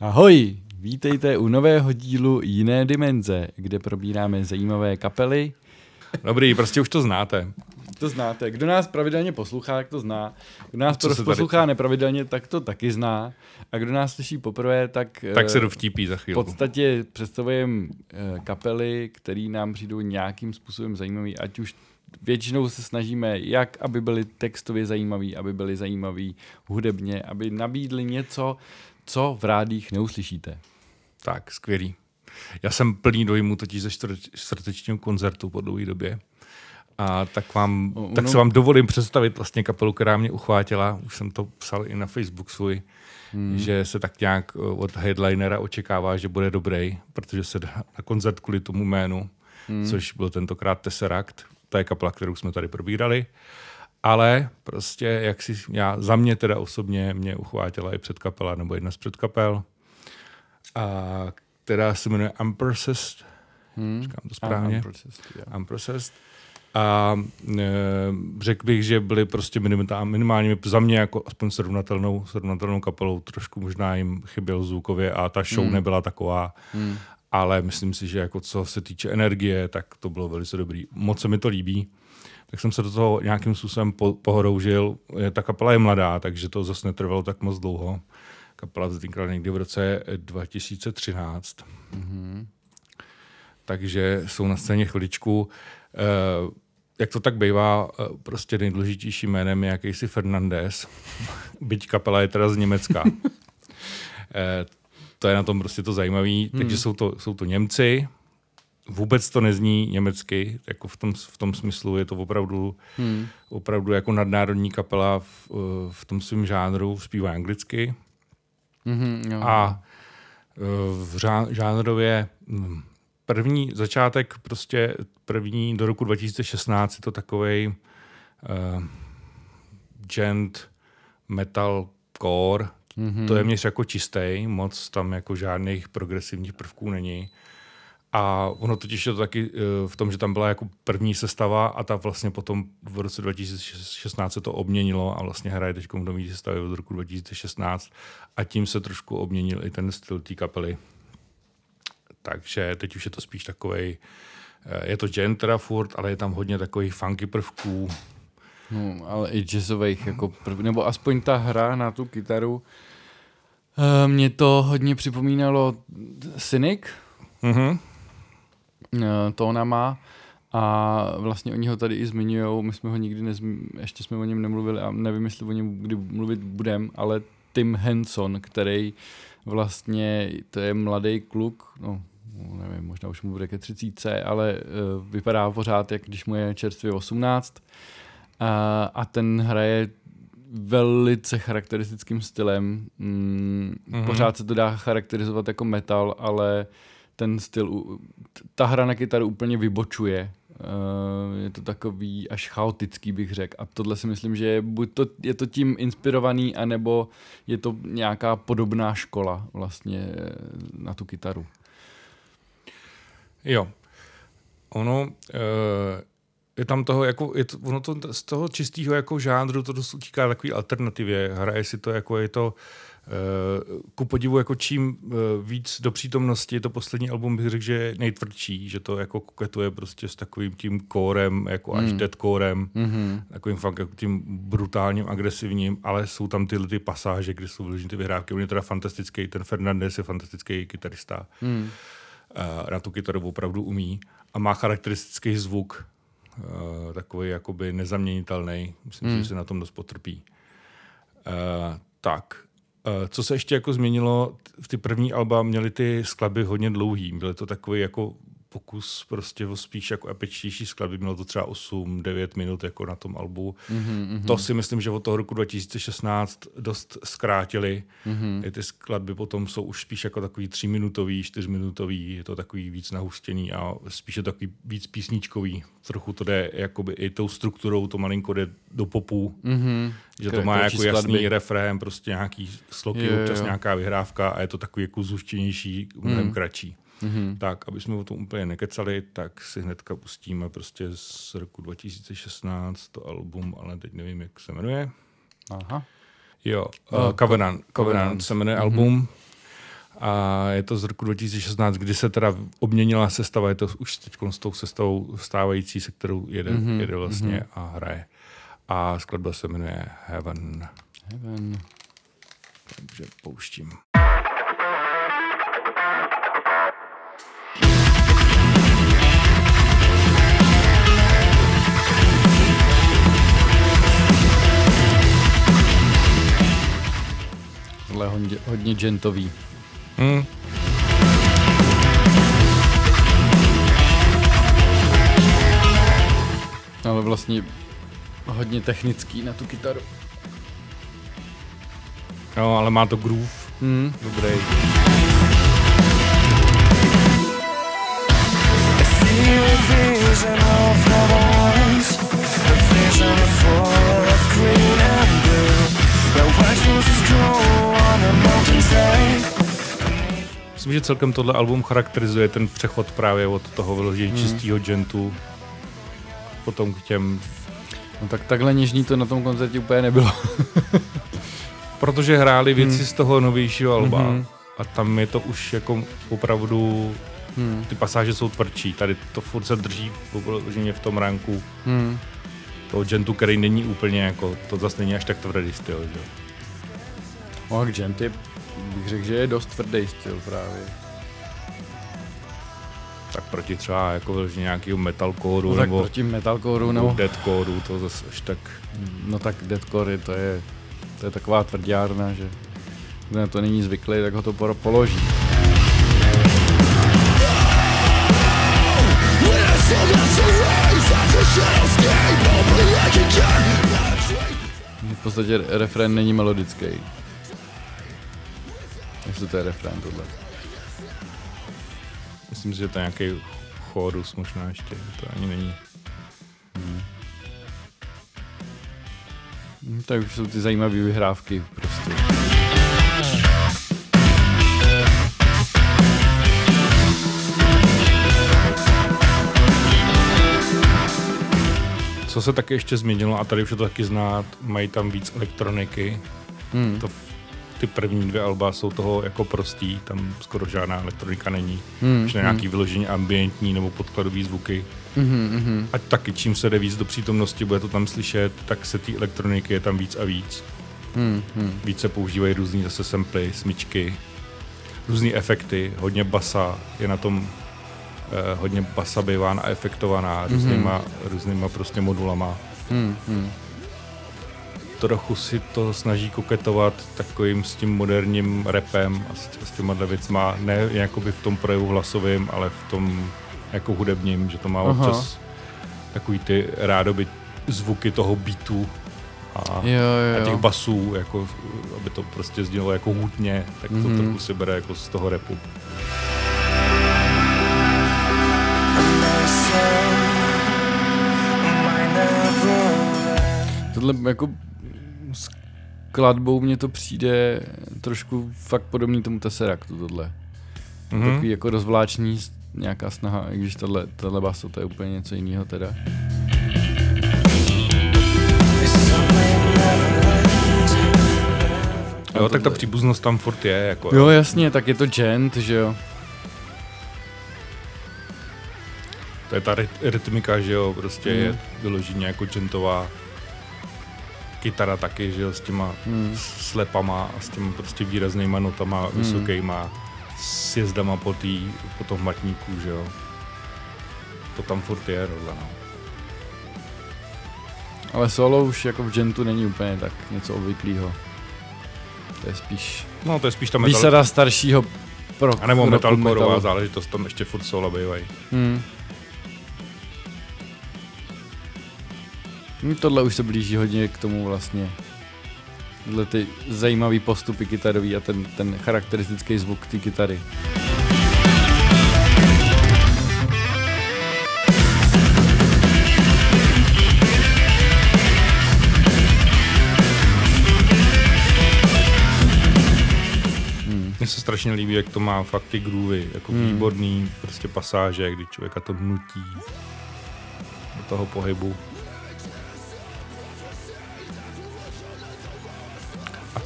Ahoj, vítejte u nového dílu Jiné dimenze, kde probíráme zajímavé kapely. Dobrý, prostě už to znáte. To znáte. Kdo nás pravidelně poslouchá, tak to zná. Kdo nás Co poslouchá tady... nepravidelně, tak to taky zná. A kdo nás slyší poprvé, tak... Tak se dovtípí za chvíli. V podstatě představujeme eh, kapely, které nám přijdou nějakým způsobem zajímavý, ať už většinou se snažíme, jak aby byly textově zajímavý, aby byly zajímavý hudebně, aby nabídli něco, co v rádích neuslyšíte. Tak, skvělý. Já jsem plný dojmu totiž ze čtvrtečního koncertu po dlouhé době. A tak, vám, no, tak se vám dovolím představit vlastně kapelu, která mě uchvátila. Už jsem to psal i na Facebook svůj, hmm. že se tak nějak eh, od headlinera očekává, že bude dobrý, protože se dá na koncert kvůli tomu jménu, hmm. což byl tentokrát Tesseract. To je kapela, kterou jsme tady probírali. Ale prostě, jak si já, za mě teda osobně mě uchvátila i předkapela, nebo jedna z předkapel, a, která se jmenuje Unprocessed. Hmm. Říkám to správně. Unprocessed, yeah. Unprocessed. A e, řekl bych, že byli prostě minimálně za mě jako aspoň srovnatelnou, srovnatelnou kapelou. Trošku možná jim chyběl zvukově a ta show hmm. nebyla taková. Hmm. Ale myslím si, že jako co se týče energie, tak to bylo velice dobrý. Moc se mi to líbí tak jsem se do toho nějakým způsobem po, pohoroužil. Ta kapela je mladá, takže to zase netrvalo tak moc dlouho. Kapela vznikla někdy v roce 2013. Mm-hmm. Takže jsou na scéně chviličku. Eh, jak to tak bývá, eh, prostě nejdůležitějším jménem je jakýsi Fernandez, byť kapela je teda z Německa. eh, to je na tom prostě to zajímavé. Hmm. Takže jsou to, jsou to Němci, vůbec to nezní německy, jako v tom, v tom smyslu je to opravdu, hmm. opravdu jako nadnárodní kapela v, v tom svém žánru, zpívá anglicky. Mm-hmm, jo. A eh, v žánrově hm, první začátek, prostě první do roku 2016 je to takový uh, eh, gent metal core, mm-hmm. to je měř jako čistý, moc tam jako žádných progresivních prvků není. A ono totiž je to taky uh, v tom, že tam byla jako první sestava a ta vlastně potom v roce 2016 se to obměnilo a vlastně hraje teď v nový sestavě od roku 2016 a tím se trošku obměnil i ten styl té kapely. Takže teď už je to spíš takový, eh, je to gen teda furt, ale je tam hodně takových funky prvků. No, ale i jazzových, jako prv, nebo aspoň ta hra na tu kytaru. Uh, mě to hodně připomínalo Cynic. Mm-hmm. Uh, má. A vlastně oni ho tady i zmiňují, my jsme ho nikdy nezmi, ještě jsme o něm nemluvili a nevím, jestli o něm kdy mluvit budem, ale Tim Henson, který vlastně, to je mladý kluk, no nevím, možná už mu bude ke 30, ale uh, vypadá pořád, jak když mu je čerstvě 18. Uh, a ten hraje velice charakteristickým stylem. Mm, mm-hmm. Pořád se to dá charakterizovat jako metal, ale ten styl, ta hra na kytaru úplně vybočuje. Uh, je to takový až chaotický, bych řekl. A tohle si myslím, že je, buď to, je to tím inspirovaný, anebo je to nějaká podobná škola vlastně na tu kytaru. Jo. Ono e, je tam toho, jako, je to, ono to z toho čistého jako žánru to dost utíká takový alternativě. Hraje si to, jako je to Uh, ku podivu, jako čím uh, víc do přítomnosti, to poslední album bych řekl, že je nejtvrdší, že to jako koketuje prostě s takovým tím kórem, jako mm. až dead kórem, mm-hmm. takovým fakt jako tím brutálním, agresivním, ale jsou tam tyhle ty pasáže, kde jsou vloženy ty vyhrávky. On je teda fantastický, ten Fernandez je fantastický kytarista. Mm na tu kytaru opravdu umí a má charakteristický zvuk, takový jakoby nezaměnitelný. Myslím, hmm. že se na tom dost potrpí. tak, co se ještě jako změnilo, v ty první alba měly ty skladby hodně dlouhý. Byly to takový jako pokus prostě o spíš jako epečtější skladby, mělo to třeba 8-9 minut jako na tom albu. Mm-hmm. To si myslím, že od toho roku 2016 dost zkrátili. Mm-hmm. I ty skladby potom jsou už spíš jako takový tříminutový, čtyřminutový, je to takový víc nahustěný a spíše takový víc písničkový. Trochu to jde jakoby i tou strukturou, to malinko jde do popu, mm-hmm. že to má jako jasný skladby. refrém, prostě nějaký sloky, občas nějaká vyhrávka a je to takový jako zuštěnější, mnohem mm. kratší. Mm-hmm. Tak, aby jsme o tom úplně nekecali, tak si hnedka pustíme prostě z roku 2016 to album, ale teď nevím, jak se jmenuje. Aha. Jo, uh, Covenant, Covenant se jmenuje mm-hmm. album. A je to z roku 2016, kdy se teda obměnila sestava, je to už teď s tou sestavou stávající, se kterou jede, mm-hmm. jede vlastně mm-hmm. a hraje. A skladba se jmenuje Heaven. Heaven. Takže pouštím. Je hodně, hodně gentový. Hmm. Ale vlastně hodně technický na tu kytaru. Jo, ale má to groove. Hmm. Dobrý. vision of ones, a vision full of green and blue, where white roses grow. Myslím, že celkem tohle album charakterizuje ten přechod právě od toho vyložení hmm. čistého gentu potom k těm... No tak takhle něžný to na tom koncertě úplně nebylo. Protože hráli věci hmm. z toho novějšího alba hmm. a tam je to už jako opravdu Hmm. Ty pasáže jsou tvrdší, tady to furt se drží vyloženě v tom ranku hmm. toho gentu, který není úplně jako, to zase není až tak tvrdý styl, že? No, gent je, bych řekl, že je dost tvrdý styl právě. Tak proti třeba jako nějakého metalcore no, nebo... proti metalcore nebo... Deadcore, to zase až tak... No tak deadcore, to je, to je taková tvrdárna, že kdo na to není zvyklý, tak ho to položí. V podstatě refrén není melodický. Jestli to je refrén tohle. Myslím si, že to je nějaký chorus možná ještě, to ani není. Hmm. Hmm, tak už jsou ty zajímavé vyhrávky prostě. Co se taky ještě změnilo, a tady už to taky znát, mají tam víc elektroniky. Hmm. To, ty první dvě alba jsou toho jako prostý, tam skoro žádná elektronika není. Hmm. Už nějaký hmm. vyložení ambientní nebo podkladové zvuky. Hmm, hmm. Ať taky čím se jde víc do přítomnosti, bude to tam slyšet, tak se té elektroniky je tam víc a víc. Hmm, hmm. Víc se používají různý zase samply, smyčky, různé efekty, hodně basa je na tom eh, hodně basa bývá naefektovaná mm-hmm. různýma, různýma prostě modulama. Mm-hmm. Trochu si to snaží koketovat takovým s tím moderním repem a s, s těma věcma, ne jakoby v tom projevu hlasovým, ale v tom jako hudebním, že to má Aha. občas takový ty rádoby zvuky toho beatu a, jo, jo. a těch basů, jako, aby to prostě znělo jako hutně, tak to mm-hmm. trochu si bere jako z toho repu. Tohle jako kladbou mně to přijde trošku fakt podobný tomu Tesseractu tohle. Mm-hmm. Takový jako rozvláčný nějaká snaha, i když tohle, tohle baso to je úplně něco jiného teda. Jo, tak ta příbuznost tam furt je. Jako, jo, jasně, tak je to gent, že jo. To je ta rytmika, že jo, prostě mm. je vyloženě jako gentová kytara taky, že jo, s těma mm. slepama a s těma prostě výraznýma notama, mm. vysokýma, sjezdama po, tý, po tom matníku, že jo. To tam furt je, rozhle, no. Ale solo už jako v gentu není úplně tak něco obvyklého. To je spíš... No, to je spíš ta metal... Výsada staršího pro... A nebo metalcoreová záležitost, tam ještě furt solo bývají. Hmm. Tohle už se blíží hodně k tomu vlastně. Tyhle ty zajímavý postupy kytarový a ten, ten charakteristický zvuk té kytary. Hmm. Mně se strašně líbí, jak to má fakt ty groovy, jako hmm. výborný prostě pasáže, kdy člověka to nutí do toho pohybu.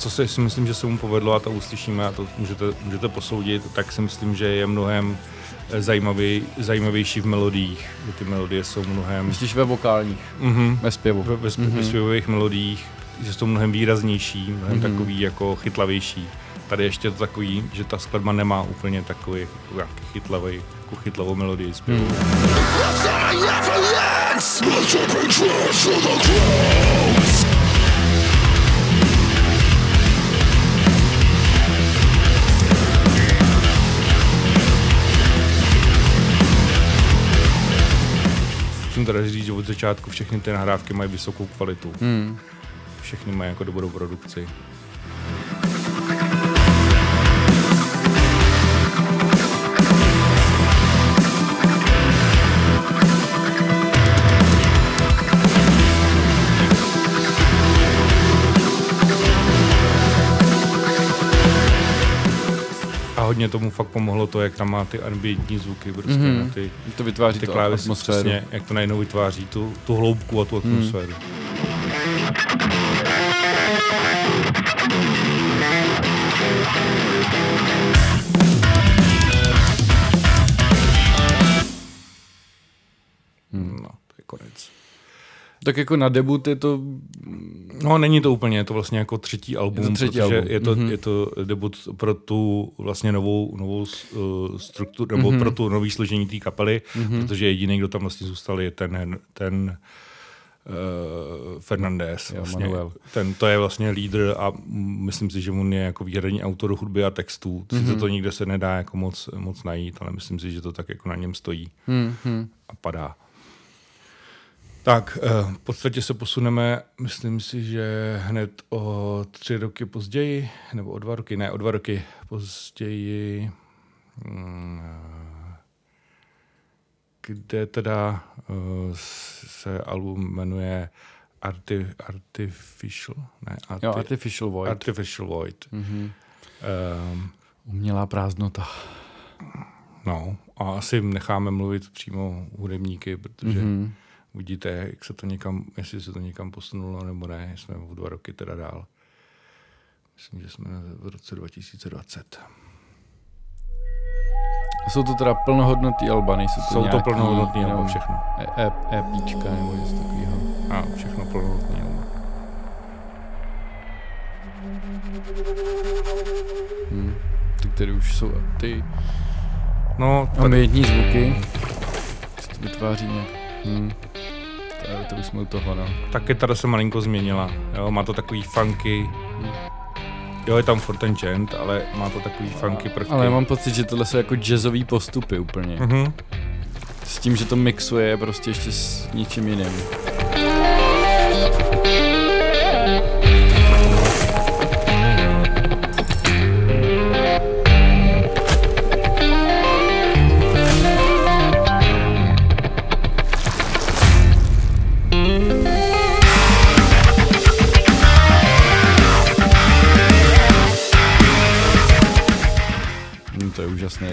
Co si myslím, že se mu povedlo a to uslyšíme a to můžete, můžete posoudit, tak si myslím, že je mnohem eh, zajímavý, zajímavější v melodiích. Že ty melodie jsou mnohem... Myslíš ve vokálních? Mm-hmm. Ve zpěvu? Ve, ve, mm-hmm. ve zpěvových melodiích, že jsou mnohem výraznější, mnohem mm-hmm. takový jako chytlavější. Tady ještě je to takový, že ta skladba nemá úplně takový jako chytlavý, jako chytlavou melodii zpěvu. Mm. Musím teda říct, že od začátku všechny ty nahrávky mají vysokou kvalitu. Hmm. Všechny mají jako dobrou produkci. Hodně tomu fakt pomohlo to, jak tam má ty ambientní zvuky, prostě mm-hmm. ty, to vytváří ty klávesy, atmosféru. Přesně, jak to najednou vytváří tu, tu hloubku a tu mhm. atmosféru. Mm. No, to je konec. Tak jako na debut je to... No, není to úplně, je to vlastně jako třetí album, je to třetí protože album. Je, to, mm-hmm. je to debut pro tu vlastně novou, novou uh, strukturu, nebo mm-hmm. pro tu nový složení té kapely, mm-hmm. protože jediný, kdo tam vlastně zůstal, je ten, ten uh, Fernandez. Jo, vlastně. Manuel. Ten, to je vlastně lídr a myslím si, že on je jako výhradní autor hudby a textů. Mm-hmm. Sice to nikde se nedá jako moc, moc najít, ale myslím si, že to tak jako na něm stojí mm-hmm. a padá. Tak, eh, v podstatě se posuneme, myslím si, že hned o tři roky později, nebo o dva roky, ne, o dva roky později, mm, kde teda eh, se album jmenuje Arti, Artificial, ne, Arti, jo, Artificial Void. Artificial Void. Mm-hmm. Um, Umělá prázdnota. No, a asi necháme mluvit přímo hudebníky, protože mm-hmm Uvidíte, jak se to někam, jestli se to někam posunulo nebo ne. Jsme o dva roky teda dál. Myslím, že jsme v roce 2020. Jsou to teda plnohodnotný alba, nejsou to Jsou to plnohodnotný alba, všechno. EPčka e, e nebo něco takového. A, všechno plnohodnotný alba. Hmm. Ty, které už jsou ty no, ambientní zvuky, co to vytváří nějak. Hmm to už jsme u toho, no. Ta kytara se malinko změnila, jo, má to takový funky, Jo, je tam furt ten gent, ale má to takový funky prvky. Ale já mám pocit, že tohle jsou jako jazzový postupy úplně. Mm-hmm. S tím, že to mixuje prostě ještě s něčím jiným.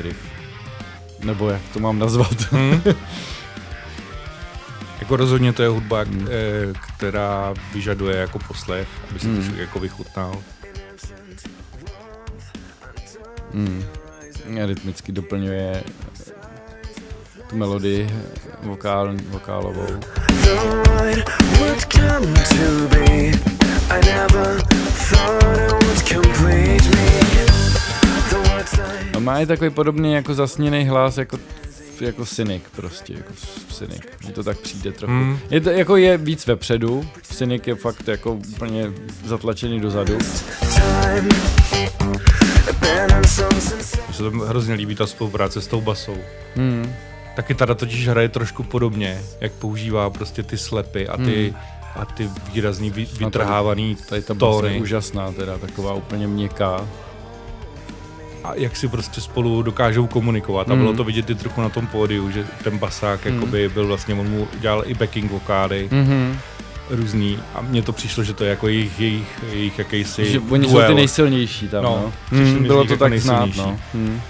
Riff. Nebo jak to mám nazvat. Hmm. jako rozhodně to je hudba, hmm. která vyžaduje jako poslech, aby si hmm. to jako vychutnal. Hmm. Rytmicky doplňuje tu melodii vokál, vokálovou. I never thought it would complete me Má je takový podobný jako zasněný hlas jako jako Cynic prostě, jako Cynic, že to tak přijde trochu. Mm. Je to jako je víc vepředu, Cynic je fakt jako úplně zatlačený dozadu. Mně se to hrozně líbí ta spolupráce s tou basou. Mm. Taky tady totiž hraje trošku podobně, jak používá prostě ty slepy a ty, mm. a ty výrazný vytrhávaný no tady, tady ta tóny. je úžasná teda, taková úplně měkká a jak si prostě spolu dokážou komunikovat. A bylo hmm. to vidět i trochu na tom pódiu, že ten basák mm. jakoby byl vlastně, on mu dělal i backing vokály. Mm-hmm různý a mně to přišlo, že to je jako jejich, jejich, jejich jakýsi Že oni duel. jsou ty nejsilnější tam, no. no. Mm, bylo to jako tak znát, no. Mm.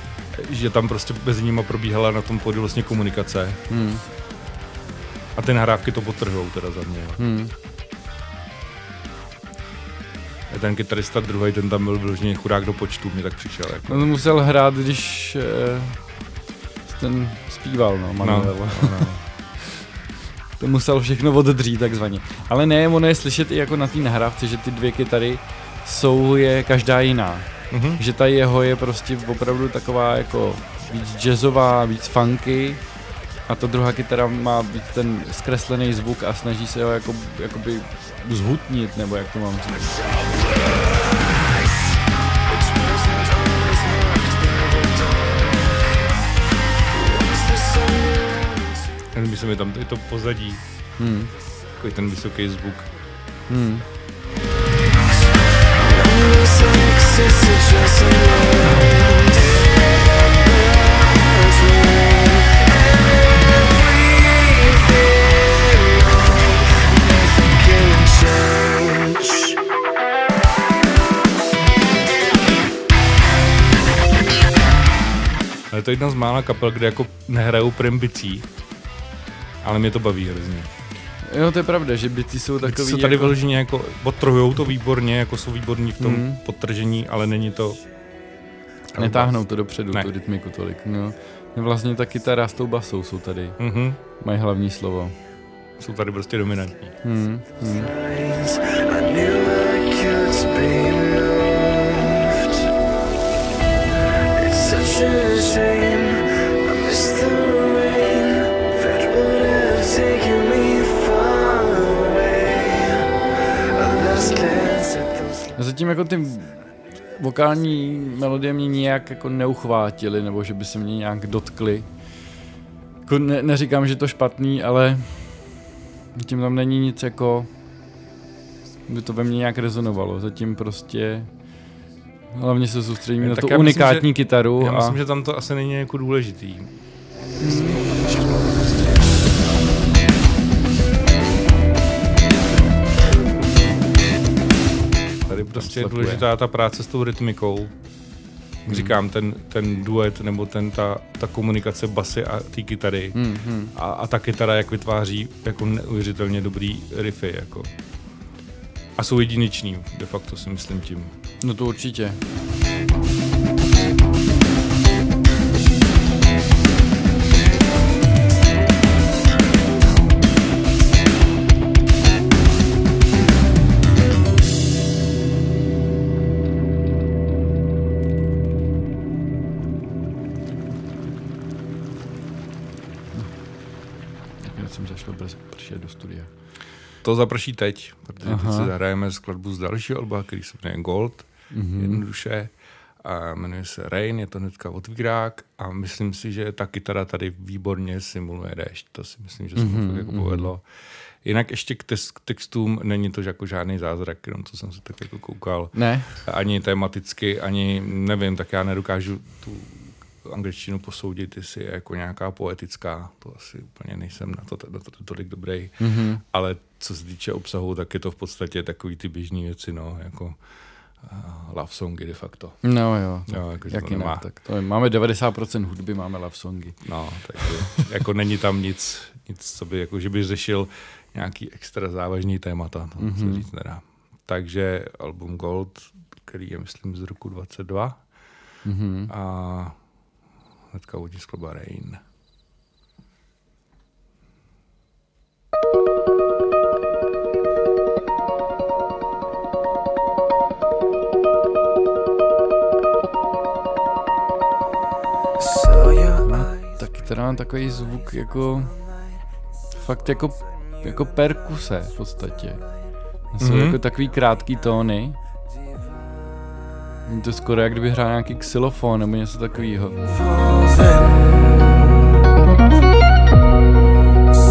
Že tam prostě mezi nimi probíhala na tom pódiu vlastně komunikace. Mm. A ty nahrávky to potrhou teda za mě. Mm. Ten kytarista druhý, ten tam byl vyloženě chudák do počtu, mi tak přišel. Jako. On musel hrát, když eh, ten zpíval, no, Manuel. No, no, no. to musel všechno oddřít takzvaně. Ale ne, ono je slyšet i jako na té nahrávce, že ty dvě kytary jsou je každá jiná. Mm-hmm. Že ta jeho je prostě opravdu taková jako víc jazzová, víc funky a ta druhá kytara má víc ten zkreslený zvuk a snaží se ho jako, jakoby zhutnit, nebo jak to mám říct. Líbí se mi tam i to pozadí. Hmm. Takový ten vysoký zvuk. Hmm. Ale to je jedna z mála kapel, kde jako nehrajou primbicí, ale mě to baví hrozně. Jo, to je pravda, že bicí jsou takový... Se tady jako... vyloženě jako, podtrhujou to výborně, jako jsou výborní v tom mm. podtržení, ale není to... Netáhnou to dopředu, ne. tu rytmiku tolik. No. Vlastně ta kytara s tou basou jsou tady. Mm-hmm. Mají hlavní slovo. Jsou tady prostě dominantní. Mm. Mm. Zatím jako ty vokální melodie mě nějak jako neuchvátily, nebo že by se mě nějak dotkly. Jako ne, neříkám, že to špatný, ale tím tam není nic jako, by to ve mně nějak rezonovalo. Zatím prostě hlavně se soustředím na tu unikátní myslím, že, kytaru. Já a... myslím, že tam to asi není jako důležitý. Hmm. prostě je důležitá ta práce s tou rytmikou. Hmm. Říkám, ten, ten duet nebo ten, ta, ta komunikace basy a té kytary hmm, hmm. A, a ta kytara, jak vytváří jako neuvěřitelně dobrý riffy. Jako. A jsou jedineční, de facto si myslím tím. No to určitě. to zaprší teď, protože Aha. teď si zahrajeme skladbu z dalšího alba, který se jmenuje Gold, mm-hmm. jednoduše. A jmenuje se Rain, je to hnedka otvírák a myslím si, že ta kytara tady výborně simuluje déšť. To si myslím, že se mm-hmm. to jako mhm. povedlo. Jinak ještě k textům není to jako žádný zázrak, jenom co jsem se tak jako koukal. Ne. Ani tematicky, ani nevím, tak já nedokážu tu angličtinu posoudit, jestli je jako nějaká poetická, to asi úplně nejsem na to, na to, to tolik dobrý, mm-hmm. ale co se týče obsahu, tak je to v podstatě takový ty běžné věci, no, jako love songy de facto. No jo, jo jako, jak jinak, nemá... tak to je, máme 90% hudby, máme love songy. No, takže jako není tam nic, nic, co by, jako, že by řešil nějaký extra závažný témata, to mm-hmm. se říct nedá. Takže album Gold, který je, myslím, z roku 22, mm-hmm. a hnedka utiskl Bahrain. Teda mám takový zvuk jako fakt jako, jako perkuse v podstatě. Jsou mm-hmm. jako takový krátký tóny je to skoro jak kdyby hrál nějaký xylofon nebo něco takového.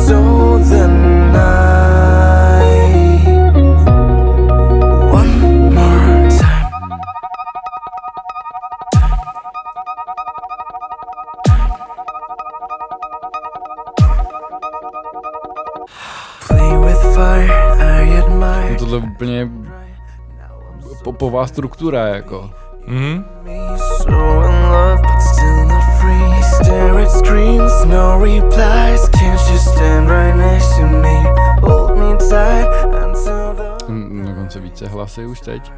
So the Tohle úplně popová struktura, jako. Mm-hmm. Na konci víc Sice hlasy už teď.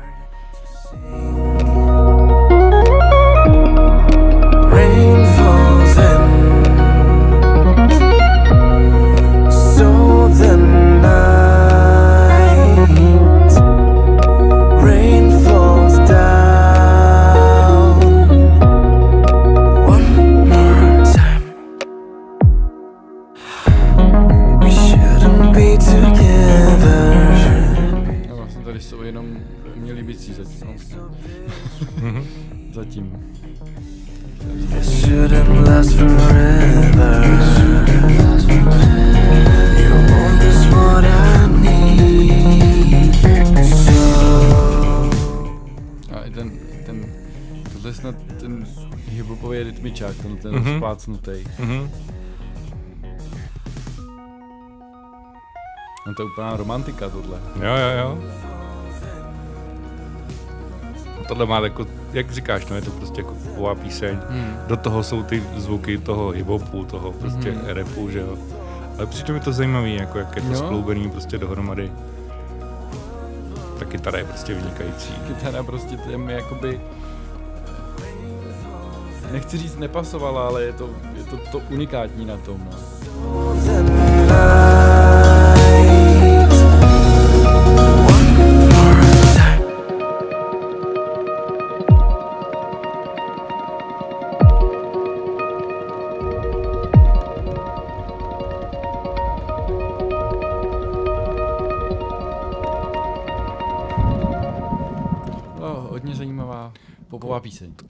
Jenom měli bicí zatím. No. zatím. This shouldn't last forever. Your warmth is what I need. So A i ten, ten, tohle je snad ten hiphopový rytmičák, ten, ten Mhm. mm-hmm. splácnutý. Mhm. No to je úplná romantika tohle. Jo, jo, jo. Tohle má jako, jak říkáš, no je to prostě jako popová píseň. Hmm. Do toho jsou ty zvuky toho hip-hopu, toho prostě Mhm. rapu, že jo. Ale přitom je to zajímavý, jako jak je to Jo. skloubený prostě dohromady. Ta kytara je prostě vynikající. Kytara prostě těm jakoby nechci říct nepasovala, ale je to, je to, to unikátní na tom. No.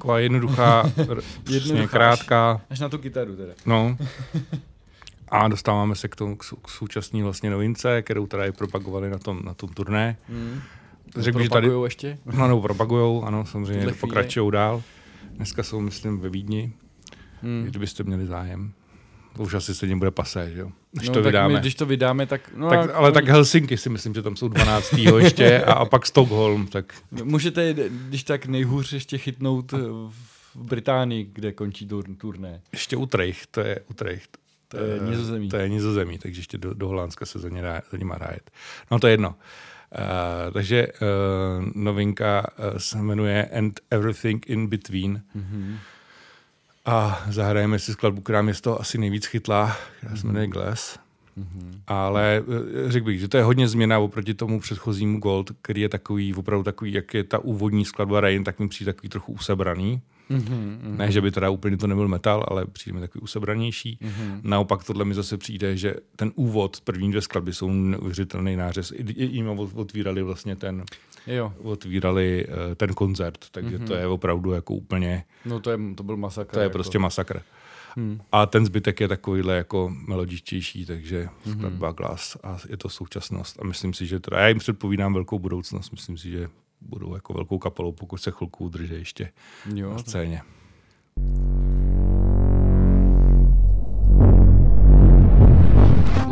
Taková jednoduchá, Jednoduchá. krátká, Až na tu kytaru teda. no. A dostáváme se k tomu, k, k současné vlastně novince, kterou teda i propagovali na tom, na tom turné. Hmm. Řekl že tady, ještě? no, no, propagujou, ano, samozřejmě pokračují dál. Dneska jsou, myslím, ve Vídni, Hmm. kdybyste měli zájem. Už asi stejně bude pasé, že jo? Než no, to tak vydáme. My, když to vydáme, tak... No, tak, ale tak Helsinki si myslím, že tam jsou 12. ještě a, a pak Stockholm, tak Můžete, když tak nejhůř ještě chytnout v Británii, kde končí tur, turné. ještě Utrecht, to je Utrecht. To je Nizozemí. To je nizozemí, takže ještě do, do Holandska se za, ně dá, za nima dá jet. No to je jedno. Uh, takže uh, novinka uh, se jmenuje And Everything in Between. Mm-hmm. A zahrajeme si skladbu, která mě z toho asi nejvíc chytla, která se jmenuje Glass. Mm-hmm. Ale eh, řekl bych, že to je hodně změna oproti tomu předchozímu Gold, který je takový, opravdu takový, jak je ta úvodní skladba Rain, tak mi přijde takový trochu usebraný. Mm-hmm. Ne, že by teda úplně to nebyl metal, ale přijde mi takový usebranější. Mm-hmm. Naopak tohle mi zase přijde, že ten úvod, první dvě skladby jsou neuvěřitelný nářez. I, i, jim otvírali vlastně ten, Jo, otvírali uh, ten koncert, takže mm-hmm. to je opravdu jako úplně, no to, je, to byl masakr. to je jako. prostě masakr. Hmm. A ten zbytek je takovýhle jako melodičtější, takže skladba Glass a je to současnost. A myslím si, že teda, já jim předpovídám velkou budoucnost, myslím si, že budou jako velkou kapelou, pokud se chvilku udrží ještě Jo, na scéně.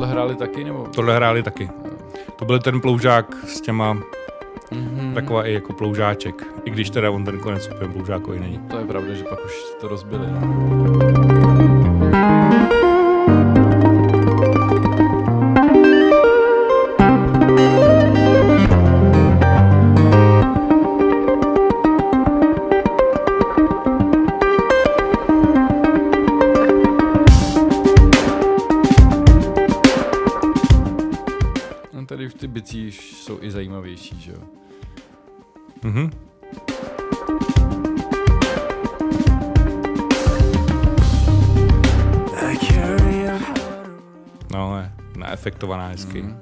tohle hráli taky, nebo? Tohle hráli taky. To byl ten ploužák s těma, Mm-hmm. taková i jako ploužáček. I když teda on ten konec úplně ploužákový není. To je pravda, že pak už to rozbili. No. Tady už ty bicí jsou i zajímavější, že jo? Mhm. No, je naefektovaná hezky. Mhm.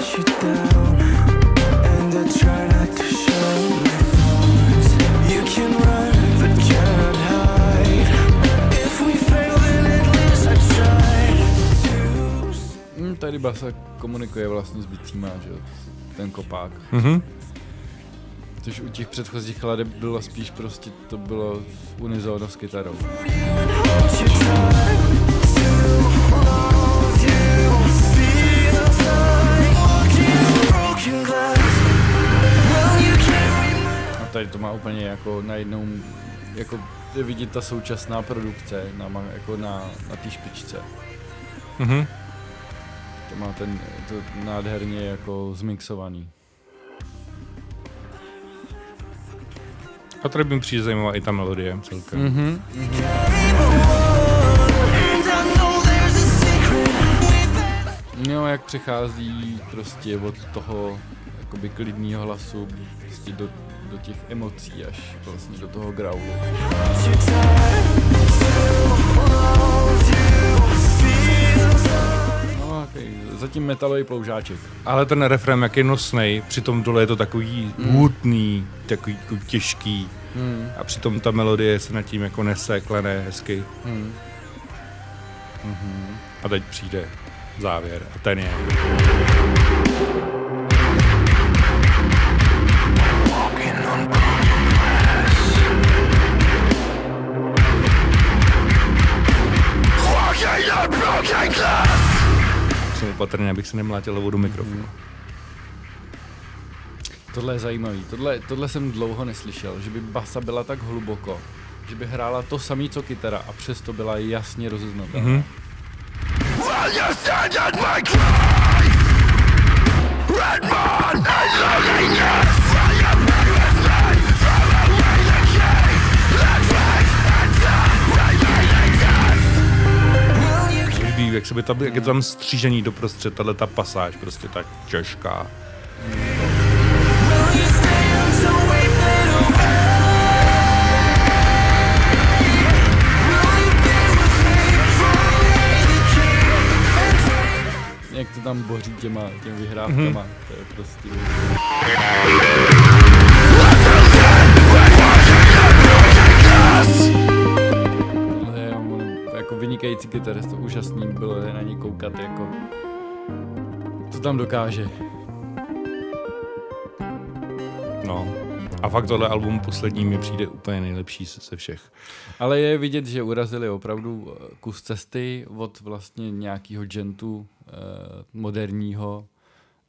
just tady basa komunikuje vlastně s bicíma, že? Ten kopák. Mhm. Což u těch předchozích chladeb bylo spíš prostě, to bylo unizono s kytarou. A tady to má úplně jako najednou, jako je vidět ta současná produkce na, jako na, na té špičce. Mhm. To má ten, to nádherně jako zmixovaný. A tady mi přijde zajímavá i ta melodie celkem. Mhm. A secret No, jak přechází prostě od toho jakoby klidného hlasu prostě do, do těch emocí až vlastně do toho graulu. Zatím metalový ploužáček. Ale ten refrém, jak je nosnej, přitom dole je to takový Hmm. hutný, takový jako těžký. Hmm. A přitom ta melodie se nad tím jako nese, klene hezky. Hmm. A teď přijde závěr a ten je. Jsem opatrný, abych se nemlátil levou do mikrofonu. Tohle je zajímavý. Tohle, tohle jsem dlouho neslyšel, že by basa byla tak hluboko, že by hrála to samý co kytara a přesto byla jasně rozeznatelná. Mhm. Líbí, jak, se by tam, jak je tam střížení doprostřed, tahle ta pasáž, prostě tak těžká. Jak to tam boří těma, těma vyhrávkama, Mhm. mm-hmm. to je prostě... vynikající kytarista, úžasný bylo na něj koukat, jako... Co tam dokáže. No. A fakt tohle album poslední mi přijde úplně nejlepší ze ze všech. Ale je vidět, že urazili opravdu eh, kus cesty od vlastně nějakého gentu eh, moderního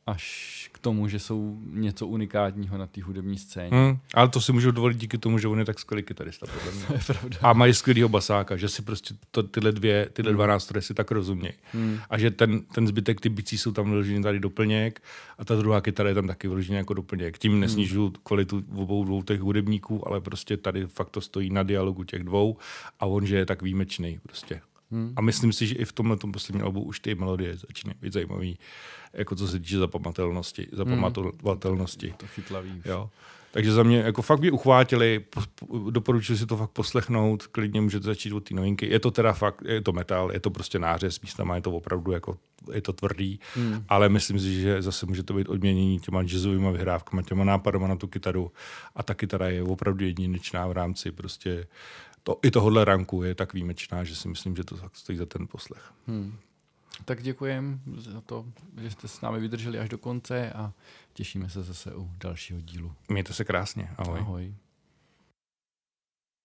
až k tomu, že jsou něco unikátního na té hudební scéně. Hmm. Ale to si můžu dovolit díky tomu, že on je tak skvělý kytarista, podle mě. To je pravda. A mají skvělýho basáka, že si prostě to, tyhle, dvě, tyhle dva nástroje si tak rozumějí. Hmm. A že ten, ten zbytek, ty bicí jsou tam vyložený tady doplněk a ta druhá kytara je tam taky vyloženě jako doplněk. Tím nesnižuju kvalitu obou dvou těch hudebníků, ale prostě tady fakt to stojí na dialogu těch dvou a on, že je tak výjimečný prostě. Hmm. A myslím si, že i v tomhle tom posledním albu už ty melodie začínají být zajímavý, jako co se týče zapamatovatelnosti. zapamatovatelnosti. To chytlavý. Jo. Takže za mě jako fakt by uchvátili, po- po- doporučuji si to fakt poslechnout, klidně můžete začít od té novinky. Je to teda fakt, je to metal, je to prostě nářez, místama je to opravdu jako, je to tvrdý, Hmm. ale myslím si, že zase může to být odměnění těma jazzovými vyhrávkama, těma nápadama na tu kytaru a ta kytara je opravdu jedinečná v rámci prostě to, i tohohle ranku je tak výjimečná, že si myslím, že to stojí za ten poslech. Hmm. Tak děkujem za to, že jste s námi vydrželi až do konce a těšíme se zase u dalšího dílu. Mějte se krásně. Ahoj. Ahoj.